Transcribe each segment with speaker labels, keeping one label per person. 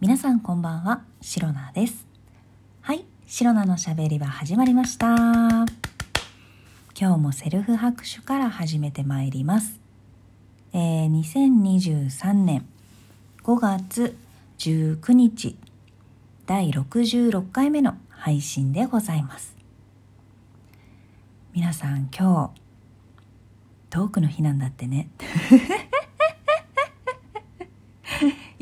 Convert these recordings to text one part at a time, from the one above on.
Speaker 1: 皆さんこんばんは、シロナです。はい、シロナのしゃべりは始まりました。今日もセルフ拍手から始めてまいります。えー、2023年5月19日第66回目の配信でございます。皆さん今日トークの日なんだってね。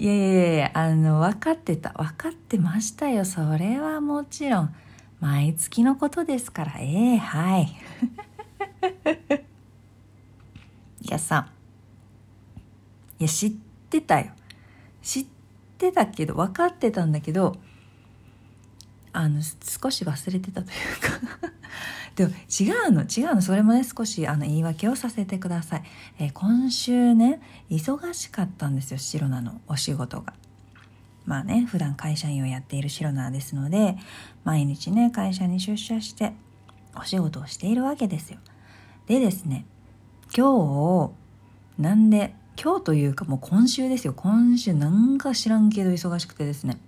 Speaker 1: いやいやいや、あの、分かってた。分かってましたよ。それはもちろん、毎月のことですから。ええはい。いやさ、いや、知ってたよ。知ってたけど、分かってたんだけど、あの、少し忘れてたというかでも違うの違うの。それもね少しあの言い訳をさせてください、えー、今週ね忙しかったんですよシロナのお仕事が。まあね普段会社員をやっているシロナですので毎日ね会社に出社してお仕事をしているわけですよ。でですね今日なんで今日というかもう今週ですよ。今週なんか知らんけど忙しくてですね。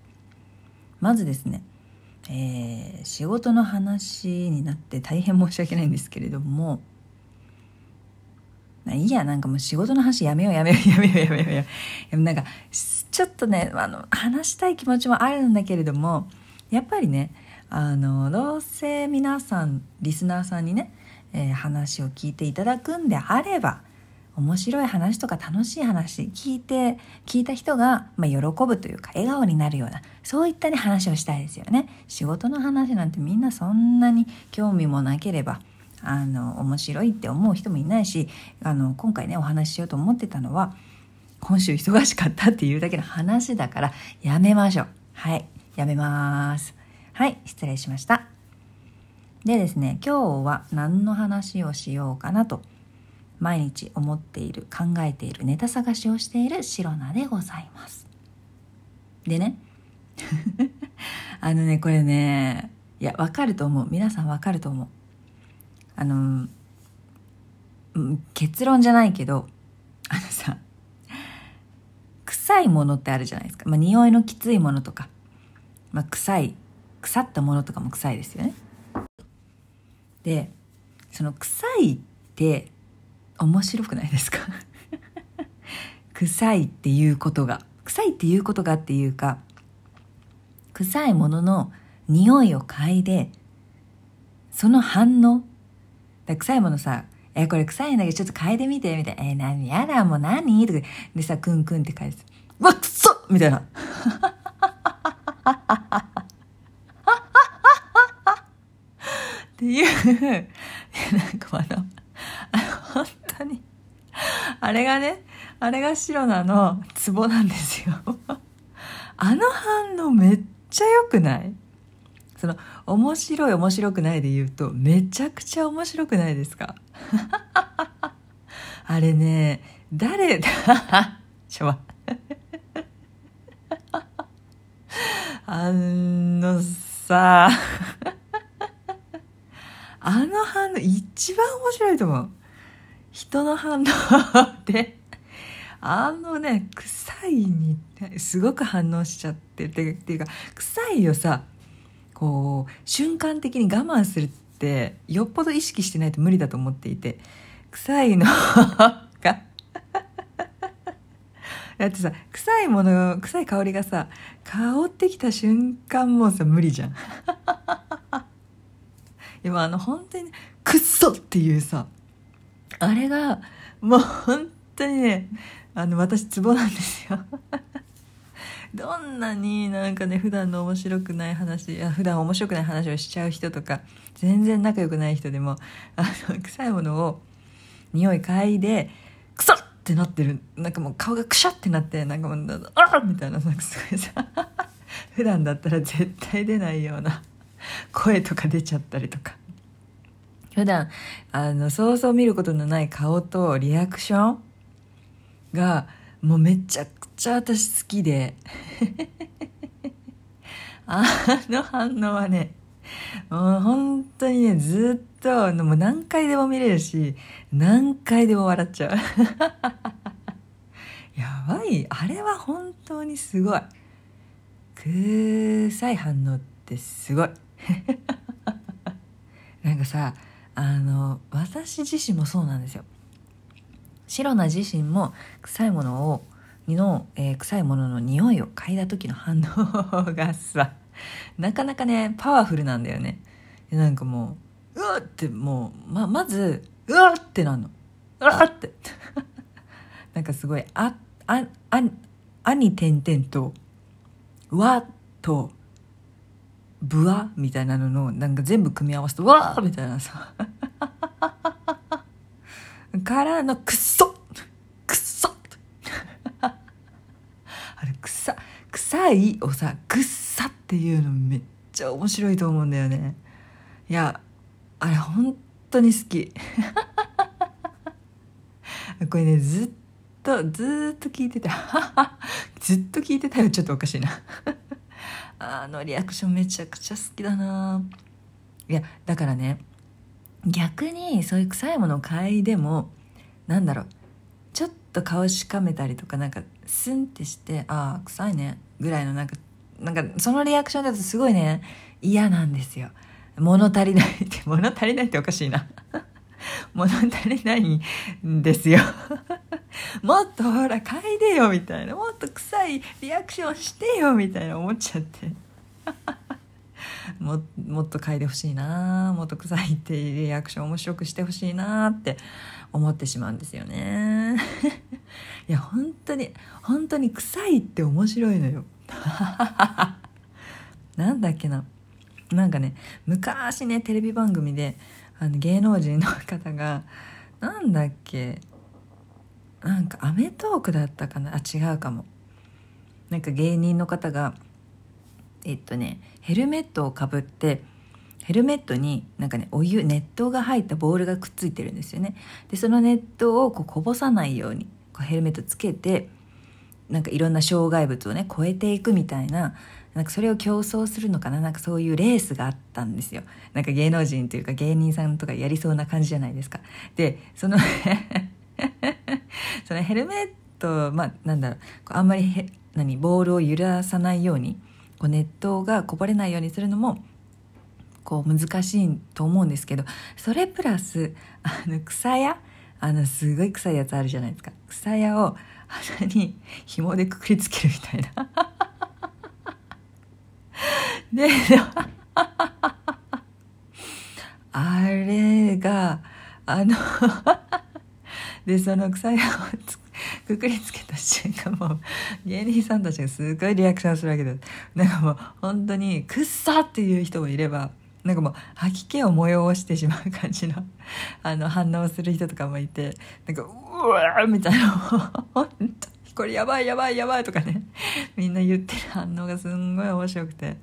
Speaker 1: まずですねえー、仕事の話になって大変申し訳ないんですけれどもまあいいやなんかもう仕事の話やめようやめようやめようやめようやめよう。なんかちょっとねあの話したい気持ちもあるんだけれどもやっぱりねあのどうせ皆さんリスナーさんにね、えー、話を聞いていただくんであれば面白い話とか楽しい話聞いて聞いた人が、まあ、喜ぶというか笑顔になるようなそういったね話をしたいですよね。仕事の話なんてみんなそんなに興味もなければあの面白いって思う人もいないしあの今回ねお話ししようと思ってたのは今週忙しかったっていうだけの話だからやめましょう。はいやめます。はい失礼しました。でですね今日は何の話をしようかなと毎日思っている考えているネタ探しをしているシロナでございます。でね。あのねこれねいやわかると思う。皆さんわかると思う。あの結論じゃないけどあのさ臭いものってあるじゃないですか、まあ、匂いのきついものとか、まあ、臭い腐ったものとかも臭いですよね。でその臭いって面白くないですか？臭いっていうことが。臭いっていうことがっていうか臭いものの匂いを嗅いでその反応。臭いものさ「えこれ臭いんだけどちょっと嗅いでみて」みたいな「え何やだもう何?」とかでさクンクンって返す「わっくそ!」みたいな。っていう。なんかあのあれがねあれがシロナの。ツボなんですよ。あの反応めっちゃ良くない？その面白い面白くないで言うとめちゃくちゃ面白くないですか？あれね誰だ ちょあのさ あの反応一番面白いと思う。人の反応。であのね臭いにすごく反応しちゃっててっていうか臭いをさこう瞬間的に我慢するってよっぽど意識してないと無理だと思っていて臭いの がだってさ臭いもの臭い香りがさ香ってきた瞬間もうさ無理じゃん 今あの本当に「くっそ!」っていうさあれがもう本当にねあの私ツボなんですよ。どんなになんかね普段の面白くない話や普段面白くない話をしちゃう人とか全然仲良くない人でもあの臭いものを匂い嗅いでクソってなってる。なんかもう顔がくしゃってなってなんかもうあらみたいななんかすごいさ。普段だったら絶対出ないような声とか出ちゃったりとか。普段あのそうそう見ることのない顔とリアクションがもうめちゃくちゃ私好きで。あの反応はねもう本当にねずっともう何回でも見れるし何回でも笑っちゃう。やばい。あれは本当にすごい。臭い反応ってすごい。なんかさあの私自身もそうなんですよ。シロナ自身も臭いものをの、えー、臭いものの匂いを嗅いだ時の反応がさなかなかねパワフルなんだよね。なんかもううわってもうままずうわってなんの。うわって。なんかすごいああああに点々とわとぶわみたいなののなんか全部組み合わせてわみたいなさ。からのくっそくっそあれ臭臭いをさぐっさっていうのめっちゃ面白いと思うんだよね。いやあれ本当に好き。これねずっとずっと聞いてた。ずっと聞いてたよ。ちょっとおかしいな。あのリアクションめちゃくちゃ好きだな。いやだからね逆にそういう臭いものを嗅いでもなんだろう。ちょっと顔しかめたりとかなんかスンってしてああ臭いね。ぐらいのなんかなんかそのリアクションだとすごいね嫌なんですよ。物足りないって 物足りないっておかしいな。物足りないんですよ。もっとほら嗅いでよみたいな。もっと臭いリアクションしてよみたいな思っちゃって。ももっと嗅いでほしいなもっと臭いっていうリアクション面白くしてほしいなって。思ってしまうんですよね。いや本当に本当に臭いって面白いのよ。なんだっけな。なんかね昔ねテレビ番組であの芸能人の方がなんだっけ。なんか『アメトーーク』だったかな。あ違うかも。なんか芸人の方がえっとねヘルメットをかぶってヘルメットになんかねお湯熱湯が入ったボールがくっついてるんですよね。でその熱湯をこうこぼさないようにこうヘルメットつけてなんかいろんな障害物をね越えていくみたいななんかそれを競争するのかな？なんかそういうレースがあったんですよ。なんか芸能人というか芸人さんとかやりそうな感じじゃないですか。でその そのヘルメットまあなんだろうあんまりへ何ボールを揺らさないようにこう熱湯がこぼれないようにするのもこう難しいと思うんですけどそれプラスあの草屋？あのすごい臭いやつあるじゃないですか。草屋を鼻に紐でくくりつけるみたいな。であれがあのでその草屋をくくりつけた瞬間もう芸人さんたちがすごいリアクションするわけです。なんかもう本当に「くっさ!」っていう人もいればなんかもう吐き気を催してしまう感じのあの反応する人とかもいてなんか「うわ!」みたいな 本当これやばいやばいやばいとかね みんな言ってる反応がすんごい面白くて。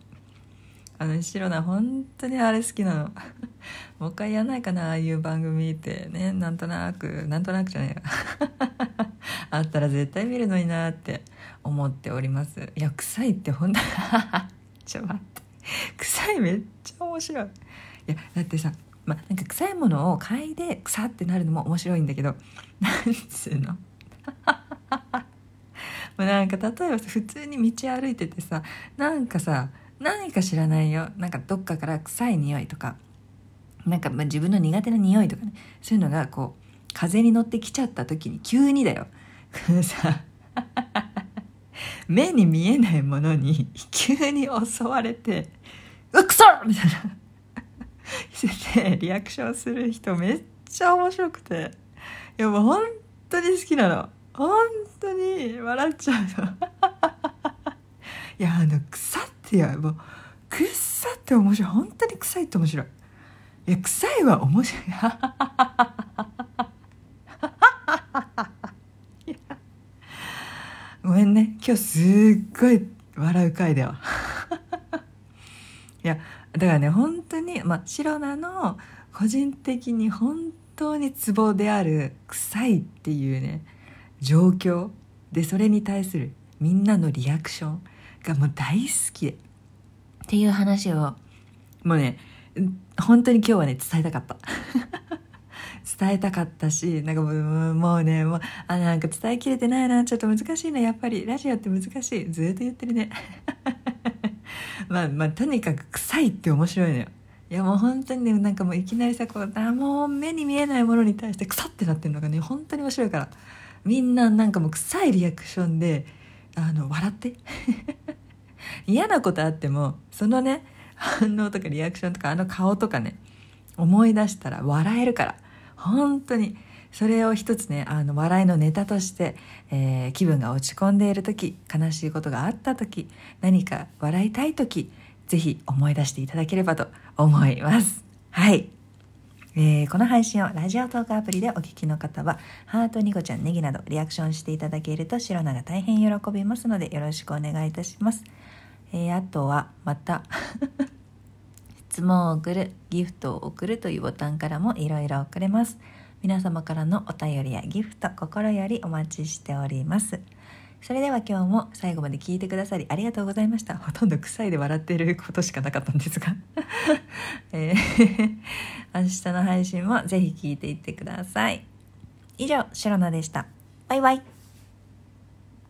Speaker 1: あの白菜本当にあれ好きなの。もう一回やんないかなああいう番組ってねなんとなくなんとなくじゃないよあったら絶対見るのになって思っております。いや臭いって本当ちょっと待って。臭いめっちゃ面白い。いやだってさまなんか臭いものを嗅いで臭ってなるのも面白いんだけど なんつうの？なんか例えば普通に道歩いててさなんかさ何か知らないよ。なんかどっかから臭い匂いとかなんかま自分の苦手な匂いとかねそういうのがこう風に乗ってきちゃった時に急にだよ。さ目に見えないものに急に襲われて「うっくそ!」みたいな。してリアクションする人めっちゃ面白くて。いやもう本当に好きなの。本当に笑っちゃうの。いやあの腐ってやもう臭って面白い。本当に臭いって面白い。いや臭いは面白い。ごめんね。今日すっごい笑う回だわ いやだからね本当にまあ白菜の個人的に本当にツボである臭いっていうね状況。でそれに対するみんなのリアクションがもう大好き。でっていう話を。もうね本当に今日はね伝えたかった伝えたかったしなんかもうもうねもうあなんか伝えきれてないなちょっと難しいなやっぱりラジオって難しいずっと言ってるね。まあまあとにかく臭いって面白いのよ。いやもう本当にねなんかもういきなりさこうあもう目に見えないものに対して臭ってなってるのがね本当に面白いから。みんななんかもう臭いリアクションであの笑って。嫌なことあってもそのね反応とかリアクションとかあの顔とかね思い出したら笑えるから。本当に。それを一つねあの笑いのネタとして、えー、気分が落ち込んでいる時悲しいことがあった時何か笑いたい時ぜひ思い出していただければと思います。はい。えー、この配信をラジオトークアプリでお聞きの方は、ハート、ニコちゃん、ネギなどリアクションしていただけると、シロナが大変喜びますので、よろしくお願いいたします。えー、あとは、また質問を送る、ギフトを送るというボタンからもいろいろ送れます。皆様からのお便りやギフト、心よりお待ちしております。それでは今日も最後まで聞いてくださりありがとうございました。ほとんど臭いで笑っていることしかなかったんですが、えー、明日の配信もぜひ聞いていってください。以上、シロナでした。バイバイ。